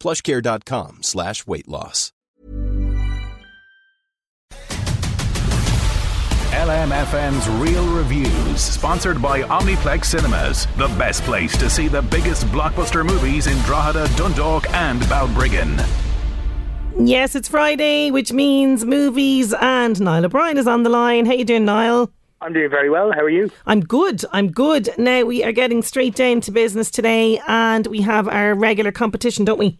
plushcare.com slash weight loss. LMFM's Real Reviews, sponsored by Omniplex Cinemas, the best place to see the biggest blockbuster movies in Drogheda, Dundalk, and Balbriggan. Yes, it's Friday, which means movies, and Niall O'Brien is on the line. How you doing, Niall? I'm doing very well. How are you? I'm good. I'm good. Now we are getting straight down to business today, and we have our regular competition, don't we?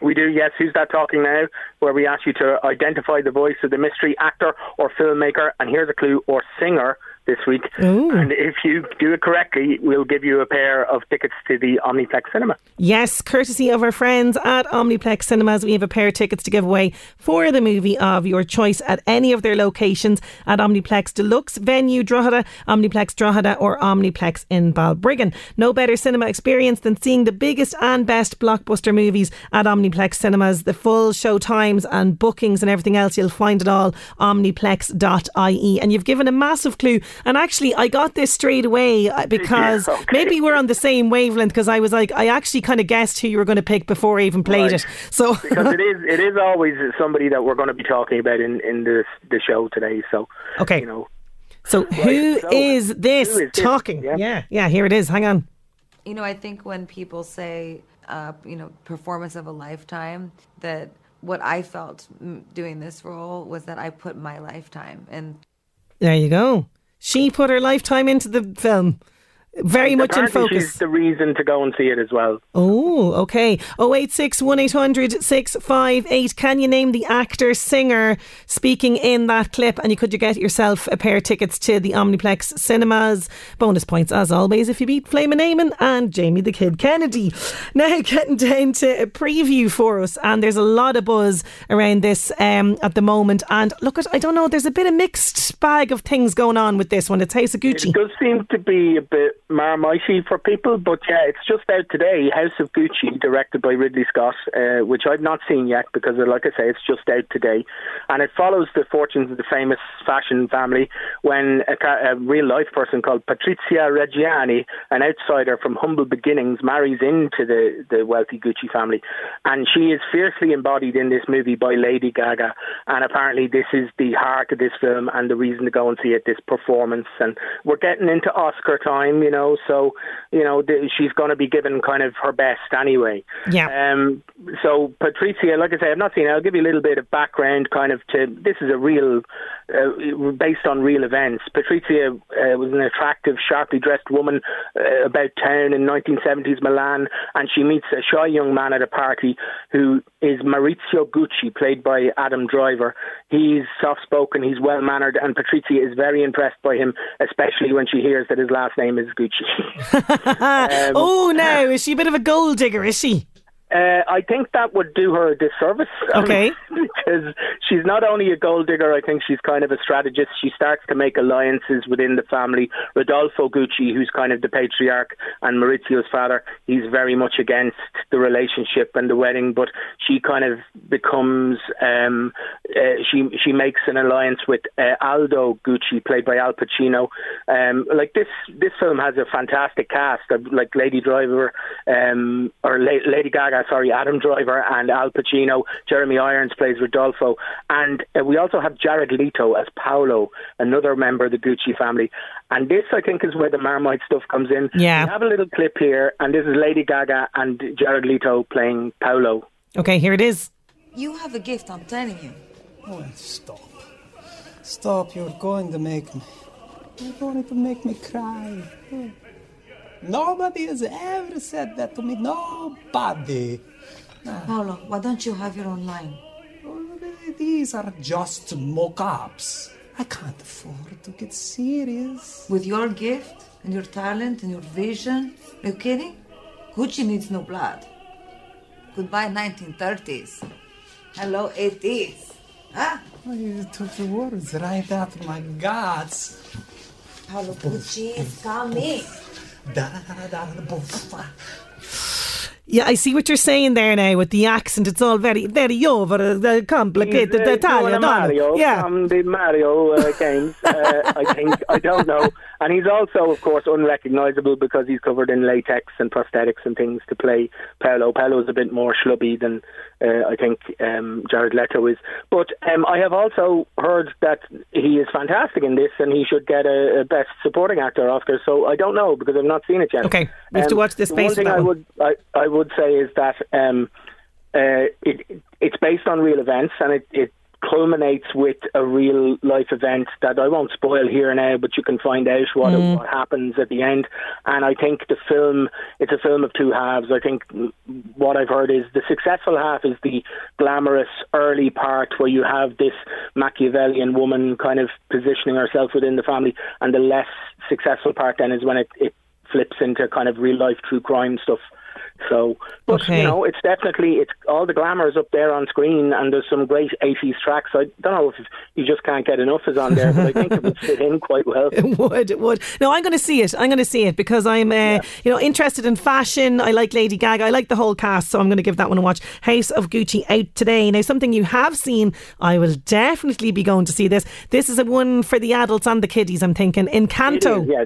We do, yes. Who's that talking now? Where we ask you to identify the voice of the mystery actor or filmmaker, and here's a clue, or singer this week. Ooh. And if you do it correctly, we'll give you a pair of tickets to the Omniplex Cinema. Yes, courtesy of our friends at Omniplex Cinemas, we have a pair of tickets to give away for the movie of your choice at any of their locations at Omniplex Deluxe Venue Drogheda, Omniplex Drogheda, or Omniplex in Balbriggan. No better cinema experience than seeing the biggest and best blockbuster movies at Omniplex Cinemas. The full show times and bookings and everything else, you'll find it all omniplex.ie. And you've given a massive clue and actually, I got this straight away uh, because Yeah, okay. maybe we're on the same wavelength. Because I was like, I actually kind of guessed who you were going to pick before I even played Right. it. So Because it is it is always somebody that we're going to be talking about in, in the, the show today. So, Okay. you know, So who so is this who is this? talking? Yeah. yeah, yeah. Here it is. Hang on. You know, I think when people say, uh, you know, performance of a lifetime, that what I felt doing this role was that I put my lifetime and There you go. She put her lifetime into the film. Very much in focus. she's the reason to go and see it as well. Oh, okay. 086 1800 658. Can you name the actor, singer speaking in that clip? And you could you get yourself a pair of tickets to the Omniplex cinemas. Bonus points, as always, if you beat Flaming Eamon and Jamie the Kid Kennedy. Now, getting down to a preview for us. And there's a lot of buzz around this um, at the moment. And look, at I don't know, there's a bit of mixed bag of things going on with this one. It's House of Gucci. It does seem to be a bit marmitey for people, but yeah, it's just out today. House of Gucci, directed by Ridley Scott, uh, which I've not seen yet because, like I say, it's just out today, and it follows the fortunes of the famous fashion family when a, a real life person called Patrizia Reggiani, an outsider from humble beginnings, marries into the the wealthy Gucci family, and she is fiercely embodied in this movie by Lady Gaga, and apparently this is the heart of this film and the reason to go and see it. This performance, and we're getting into Oscar time, you know, so you know the, she's going to be given kind of her best anyway. Yeah. Um. So Patricia, like I say, I've not seen. I'll give you a little bit of background, kind of to this is a real, uh, based on real events. Patricia uh, was an attractive, sharply dressed woman uh, about town in 1970s Milan, and she meets a shy young man at a party who is Maurizio Gucci, played by Adam Driver. He's soft spoken, he's well mannered, and Patricia is very impressed by him, especially when she hears that his last name is Gucci. Um, oh, now, is she a bit of a gold digger, is she? Uh, I think that would do her a disservice. Okay. because she's not only a gold digger, I think she's kind of a strategist. She starts to make alliances within the family. Rodolfo Gucci, who's kind of the patriarch, and Maurizio's father, he's very much against the relationship and the wedding, but she kind of becomes, um, uh, she she makes an alliance with uh, Aldo Gucci, played by Al Pacino. Um, like this, this film has a fantastic cast, of, like Lady Driver, um, or La- Lady Gaga, sorry, Adam Driver and Al Pacino. Jeremy Irons plays Rodolfo, and uh, we also have Jared Leto as Paolo, another member of the Gucci family. And this, I think, is where the Marmite stuff comes in. Yeah. we have a little clip here, and this is Lady Gaga and Jared Leto playing Paolo. Okay, here it is. You have a gift, I'm telling you. Oh, stop. Stop, you're going to make me. You're going to make me cry. Nobody has ever said that to me. Nobody. Ah. Paolo, why don't you have your own line? These are just mock ups. I can't afford to get serious. With your gift and your talent and your vision, are you kidding? Gucci needs no blood. Goodbye 1930s. Hello 80s. Huh? Oh, you took the words right out of my guts. Paolo Gucci is coming. Yeah, I see what you're saying there now with the accent. It's all very, very over, uh, complicated. He's, uh, Italian, Mario yeah. from the Mario uh, games. Uh, I think I don't know, and he's also, of course, unrecognisable because he's covered in latex and prosthetics and things to play Paolo. Paolo's a bit more schlubby than uh, I think um, Jared Leto is. But um, I have also heard that he is fantastic in this, and he should get a, a Best Supporting Actor Oscar. So I don't know because I've not seen it yet. Okay, we have to Um, watch this the space One thing I one. would I, I would say is that um, uh, it it's based on real events and it, it culminates with a real life event that I won't spoil here now, but you can find out what Mm. what happens at the end. And I think the film it's a film of two halves. I think what I've heard is the successful half is the glamorous early part where you have this Machiavellian woman kind of positioning herself within the family, and the less successful part then is when it, it flips into kind of real life true crime stuff. So, but Okay. you know, it's definitely it's all the glamour is up there on screen, and there's some great '80s tracks. I don't know if you just can't get enough is on there, but I think it would fit in quite well. It would, it would. No, I'm going to see it. I'm going to see it because I'm, uh, you know, interested in fashion. I like Lady Gaga. I like the whole cast, so I'm going to give that one a watch. House of Gucci out today. Now, something you have seen, I will definitely be going to see this. This is a one for the adults and the kiddies. I'm thinking Encanto. It is, yeah.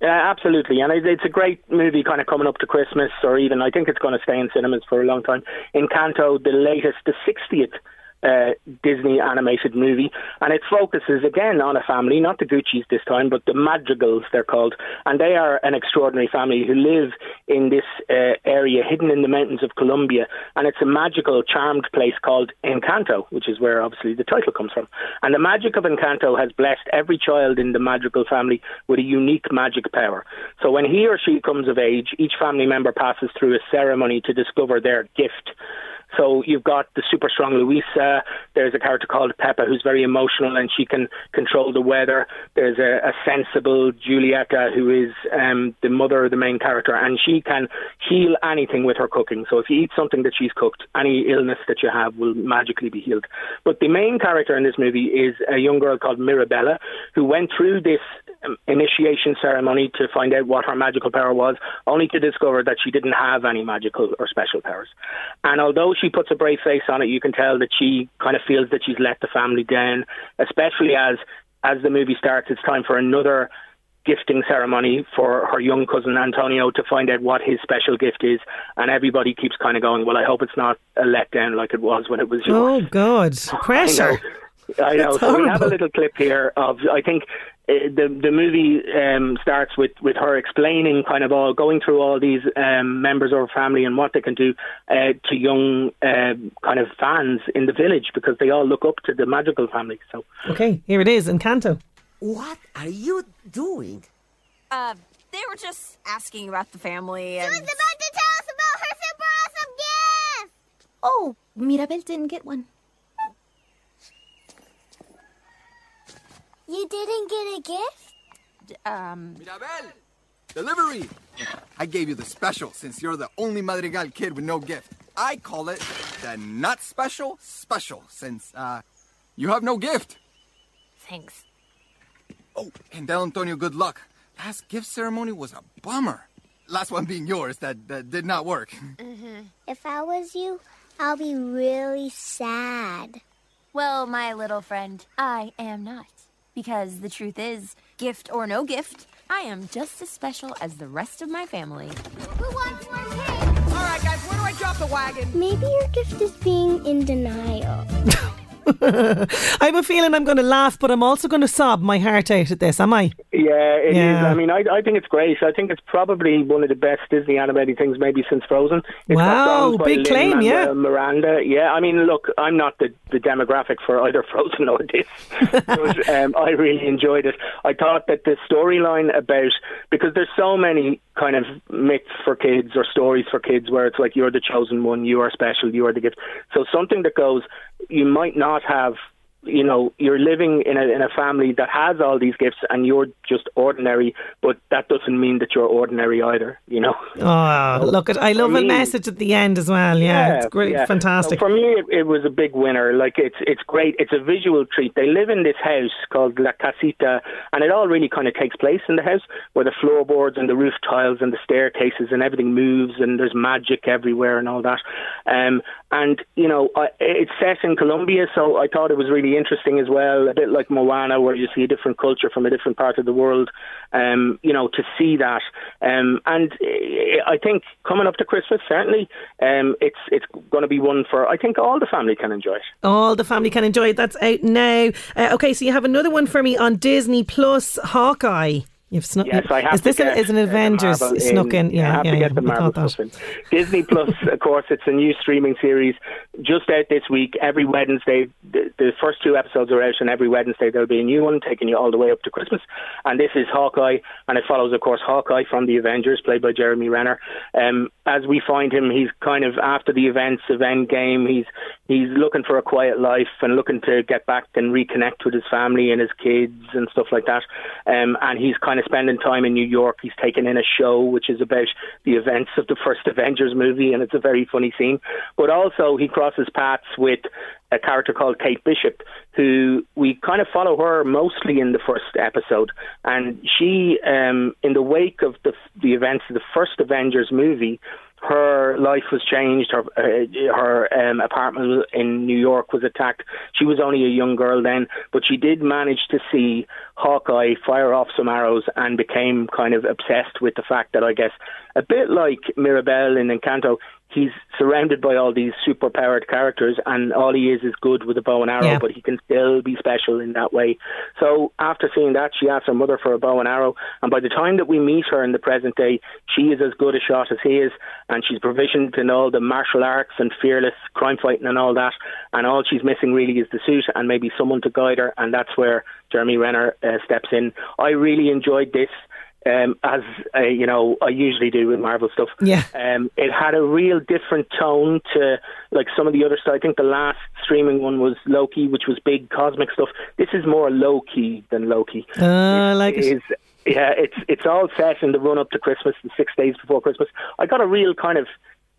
Yeah, absolutely, and it, it's a great movie, kind of coming up to Christmas, or even I think it's going to stay in cinemas for a long time. Encanto, the latest, the 60th uh, Disney animated movie, and it focuses again on a family, not the Gucci's this time, but the Madrigals they're called, and they are an extraordinary family who live in this uh, area hidden in the mountains of Colombia, and it's a magical, charmed place called Encanto, which is where obviously the title comes from. And the magic of Encanto has blessed every child in the Madrigal family with a unique magic power. So when he or she comes of age, each family member passes through a ceremony to discover their gift. So you've got the super strong Luisa. There's a character called Pepa who's very emotional and she can control the weather. There's a, a sensible Giulietta who is um, the mother of the main character and she can heal anything with her cooking. So if you eat something that she's cooked, any illness that you have will magically be healed. But the main character in this movie is a young girl called Mirabella who went through this Um, initiation ceremony to find out what her magical power was, only to discover that she didn't have any magical or special powers. And although she puts a brave face on it, you can tell that she kind of feels that she's let the family down, especially as as the movie starts, it's time for another gifting ceremony for her young cousin Antonio to find out what his special gift is. And everybody keeps kind of going, well, I hope it's not a letdown like it was when it was yours. Oh, God. Pressure. I know. That's so we have a little clip here of I think the the movie um, starts with with her explaining kind of all going through all these um, members of her family and what they can do uh, to young uh, kind of fans in the village because they all look up to the magical family. So Okay, here it is Encanto. What are you doing? Uh, they were just asking about the family and. She was about to tell us about her super awesome gift! Oh, Mirabel didn't get one. You didn't get a gift? Um, Mirabel! Delivery! I gave you the special since you're the only Madrigal kid with no gift. I call it the not special special since, uh, you have no gift. thanks. Oh, and tell Antonio good luck. Last gift ceremony was a bummer. Last one being yours, that, that did not work. Mhm. If I was you, I'll be really sad. Well, my little friend, I am not. Because the truth is, gift or no gift, I am just as special as the rest of my family. Who wants more cake? All right, guys, where do I drop the wagon? Maybe your gift is being in denial. I have a feeling I'm going to laugh, but I'm also going to sob my heart out at this, am I? Yeah, it is. Yeah. I mean, I, I think it's great. I think it's probably one of the best Disney animated things maybe since Frozen. It's Wow, big claim, yeah. Miranda. Yeah, I mean, look, I'm not the, the demographic for either Frozen or this, but um, I really enjoyed it. I thought that the storyline about because there's so many kind of myths for kids or stories for kids where it's like you're the chosen one, you are special, you are the gift. So something that goes, you might not have you know you're living in a in a family that has all these gifts and you're just ordinary but that doesn't mean that you're ordinary either you know Oh, look at I love for a me- message at the end as well. Yeah, it's great, yeah. fantastic. So for me, it, it was a big winner. Like it's it's great. It's a visual treat. They live in this house called La Casita, and it all really kind of takes place in the house, where the floorboards and the roof tiles and the staircases and everything moves, and there's magic everywhere and all that. Um, and you know, I, it's set in Colombia, so I thought it was really interesting as well. A bit like Moana, where you see a different culture from a different part of the world. Um, you know, to see that, um, and eh, I think coming up to Christmas, certainly, um, it's it's going to be one for I think all the family can enjoy it. All the family can enjoy it. That's out now. Uh, okay, so you have another one for me on Disney Plus, Hawkeye. You've snuck. Yes, I have Is to this get, a, is an uh, the Avengers Marvel snuck in? Yeah, I have yeah, to yeah, the Marvel stuff in. Disney Plus, of course, it's a new streaming series just out this week. Every Wednesday, the, the first two episodes are out, and every Wednesday there'll be a new one taking you all the way up to Christmas. And this is Hawkeye, and it follows, of course, Hawkeye from the Avengers, played by Jeremy Renner. Um, as we find him, he's kind of after the events of Endgame. He's he's looking for a quiet life and looking to get back and reconnect with his family and his kids and stuff like that. Um, and he's kind of spending time in New York. He's taken in a show which is about the events of the first Avengers movie, and it's a very funny scene. But also, he crosses paths with a character called Kate Bishop, who we kind of follow her mostly in the first episode, and she, um, in the wake of the the events of the first Avengers movie, her life was changed. Her uh, her um, apartment in New York was attacked. She was only a young girl then, but she did manage to see Hawkeye fire off some arrows and became kind of obsessed with the fact that I guess a bit like Mirabel in Encanto, he's surrounded by all these superpowered characters, and all he is is good with a bow and arrow, Yeah. but he can still be special in that way. So after seeing that, she asks her mother for a bow and arrow, and by the time that we meet her in the present day, she is as good a shot as he is, and she's provisioned in all the martial arts and fearless crime fighting and all that, and all she's missing really is the suit and maybe someone to guide her, and that's where Jeremy Renner uh, steps in. I really enjoyed this. Um, as uh, you know, I usually do with Marvel stuff. Yeah. Um, it had a real different tone to like some of the other stuff. I think the last streaming one was Loki, which was big cosmic stuff. This is more low key than Loki. Uh, I like it. Is yeah, it's it's all set in the run up to Christmas, the six days before Christmas. I got a real kind of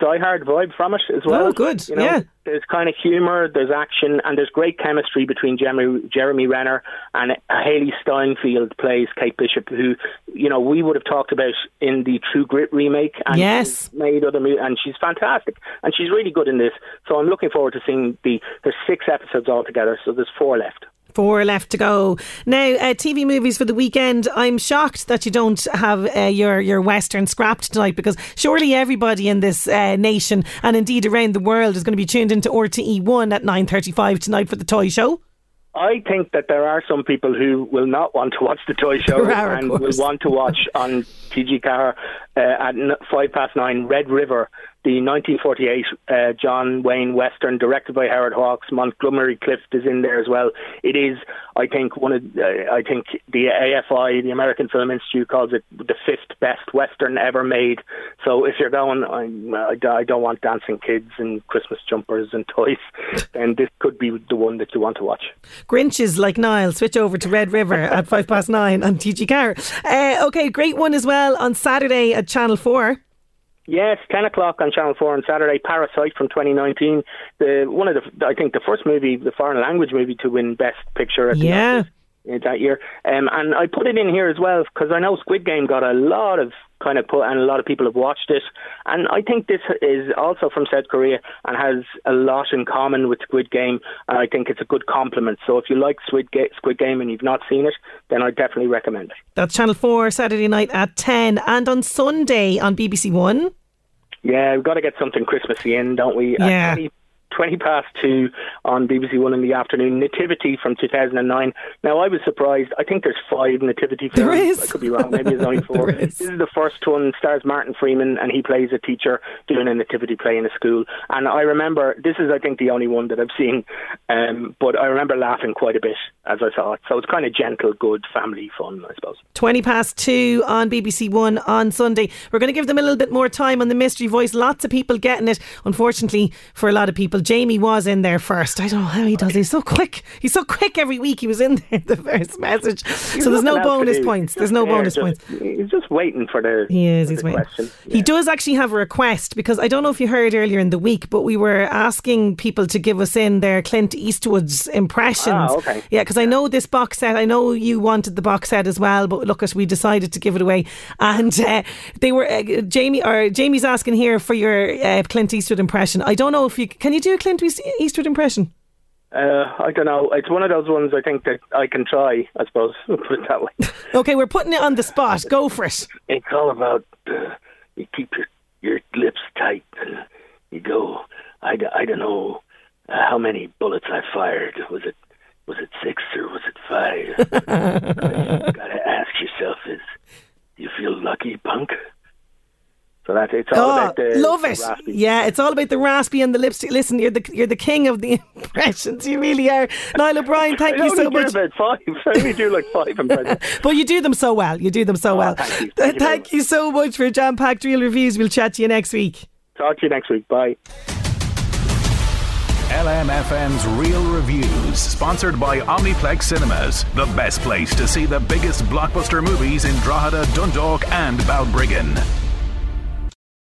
Die Hard vibe from it as well. Oh, good. You know, Yeah. There's kind of humour, there's action, and there's great chemistry between Jeremy, Jeremy Renner and Hailee Steinfeld plays Kate Bishop, who you know we would have talked about in the True Grit remake. And Yes. made other mo- and she's fantastic, and she's really good in this. So I'm looking forward to seeing the. There's six episodes altogether, so there's four left. Four left to go. Now, uh, TV movies for the weekend. I'm shocked that you don't have uh, your your Western scrapped tonight because surely everybody in this uh, nation and indeed around the world is going to be tuned into RTE One at nine thirty-five tonight for the toy show. I think that there are some people who will not want to watch the toy show are, and will want to watch on TG4 uh, at five past nine Red River, the 1948 uh, John Wayne Western, directed by Howard Hawks. Montgomery Clift is in there as well. It is, I think, one of uh, I think the AFI, the American Film Institute, calls it the fifth best Western ever made. So if you're going, I, I don't want dancing kids and Christmas jumpers and toys, then this could be the one that you want to watch. Grinches like Niall, switch over to Red River at five past nine on TG4. Uh, okay, great one as well on Saturday at Channel 4. Yes, ten o'clock on Channel Four on Saturday. Parasite from 2019. The one of the I think the first movie, the foreign language movie to win Best Picture at the Yeah. Uh, that year. Um, and I put it in here as well because I know Squid Game got a lot of kind of put, and a lot of people have watched it. And I think this is also from South Korea and has a lot in common with Squid Game. And I think it's a good complement. So if you like Squid, Ga- Squid Game and you've not seen it, then I definitely recommend it. That's Channel 4 Saturday night at 10 and on Sunday on BBC One. Yeah, we've got to get something Christmassy in, don't we? Uh, yeah. At 20 past two on BBC One in the afternoon. Nativity from 2009. Now, I was surprised. I think there's five Nativity films. There is. I could be wrong. Maybe it's only four. This is the first one. Stars Martin Freeman, and he plays a teacher doing a Nativity play in a school. And I remember this is, I think, the only one that I've seen. Um, but I remember laughing quite a bit as I saw it. So it's kind of gentle, good family fun, I suppose. 20 past two on BBC One on Sunday. We're going to give them a little bit more time on the mystery voice. Lots of people getting it. Unfortunately, for a lot of people, Jamie was in there first. I don't know how he does. He's so quick. He's so quick every week. He was in there the first message. He's so there's no looking out for bonus points. There's no there, bonus just- points. He's just waiting for the. He is. He's waiting. question. He does actually have a request because I don't know if you heard earlier in the week, but we were asking people to give us in their Clint Eastwood's impressions. Ah, okay. Yeah, because I know this box set. I know you wanted the box set as well, but look, us we decided to give it away, and uh, they were uh, Jamie or Jamie's asking here for your uh, Clint Eastwood impression. I don't know if you can you do a Clint Eastwood impression. Uh, I don't know. It's one of those ones I think that I can try. I suppose put it that way. Okay, we're putting it on the spot. Go for it. It's all about uh, you keep your your lips tight and you go. I, I don't know uh, how many bullets I fired. Was it was it six or was it five? you gotta ask yourself: Is do you feel lucky, punk? So that's it's all Oh, about the love the it. raspy. Yeah, it's all about the raspy and the lipstick. Listen, you're the you're the king of the impressions. You really are. Niall O'Brien, thank I you so only do much. about five. I only do like five impressions. But you do them so well. You do them so oh, well. Oh, thank you. Thank, Thank you very you so much for jam packed real reviews. We'll chat to you next week. Talk to you next week. Bye. LMFM's Real Reviews, sponsored by Omniplex Cinemas, the best place to see the biggest blockbuster movies in Drogheda, Dundalk, and Balbriggan.